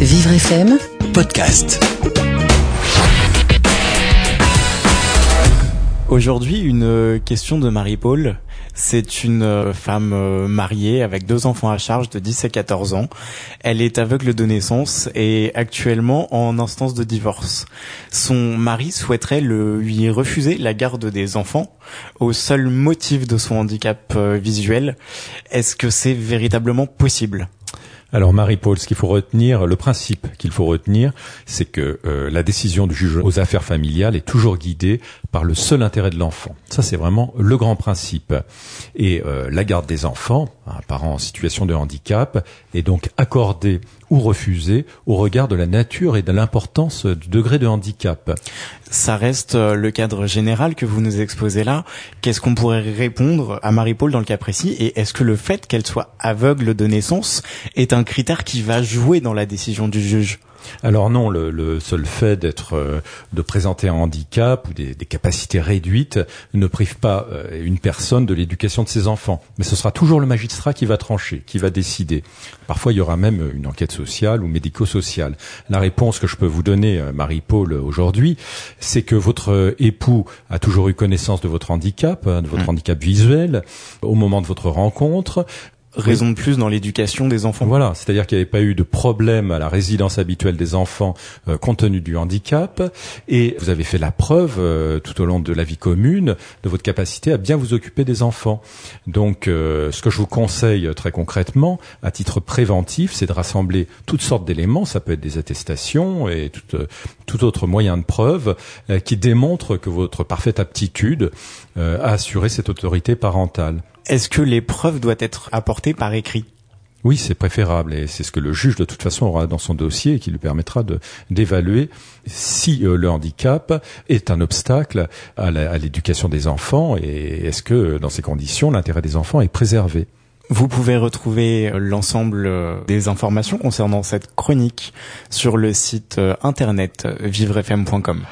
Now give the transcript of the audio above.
Vivre FM podcast. Aujourd'hui, une question de Marie-Paul. C'est une euh, femme euh, mariée avec deux enfants à charge de 10 et 14 ans. Elle est aveugle de naissance et actuellement en instance de divorce. Son mari souhaiterait le, lui refuser la garde des enfants au seul motif de son handicap euh, visuel. Est-ce que c'est véritablement possible? Alors Marie-Paul, ce qu'il faut retenir, le principe qu'il faut retenir, c'est que euh, la décision du juge aux affaires familiales est toujours guidée par le seul intérêt de l'enfant. Ça, c'est vraiment le grand principe. Et euh, la garde des enfants, un parent en situation de handicap, est donc accordée ou refusée au regard de la nature et de l'importance du degré de handicap. Ça reste euh, le cadre général que vous nous exposez là. Qu'est-ce qu'on pourrait répondre à Marie-Paul dans le cas précis Et est-ce que le fait qu'elle soit aveugle de naissance est un critère qui va jouer dans la décision du juge? Alors non, le, le seul fait d'être, euh, de présenter un handicap ou des, des, capacités réduites ne prive pas euh, une personne de l'éducation de ses enfants. Mais ce sera toujours le magistrat qui va trancher, qui va décider. Parfois, il y aura même une enquête sociale ou médico-sociale. La réponse que je peux vous donner, euh, Marie-Paul, aujourd'hui, c'est que votre époux a toujours eu connaissance de votre handicap, hein, de votre mmh. handicap visuel, au moment de votre rencontre raison de plus dans l'éducation des enfants. Voilà, c'est-à-dire qu'il n'y avait pas eu de problème à la résidence habituelle des enfants euh, compte tenu du handicap, et vous avez fait la preuve euh, tout au long de la vie commune de votre capacité à bien vous occuper des enfants. Donc, euh, ce que je vous conseille très concrètement, à titre préventif, c'est de rassembler toutes sortes d'éléments. Ça peut être des attestations et tout, tout autre moyen de preuve qui démontre que votre parfaite aptitude à assurer cette autorité parentale. Est-ce que l'épreuve doit être apportée par écrit? Oui, c'est préférable et c'est ce que le juge de toute façon aura dans son dossier et qui lui permettra de d'évaluer si euh, le handicap est un obstacle à l'éducation des enfants et est-ce que dans ces conditions l'intérêt des enfants est préservé? Vous pouvez retrouver l'ensemble des informations concernant cette chronique sur le site euh, internet vivrefm.com.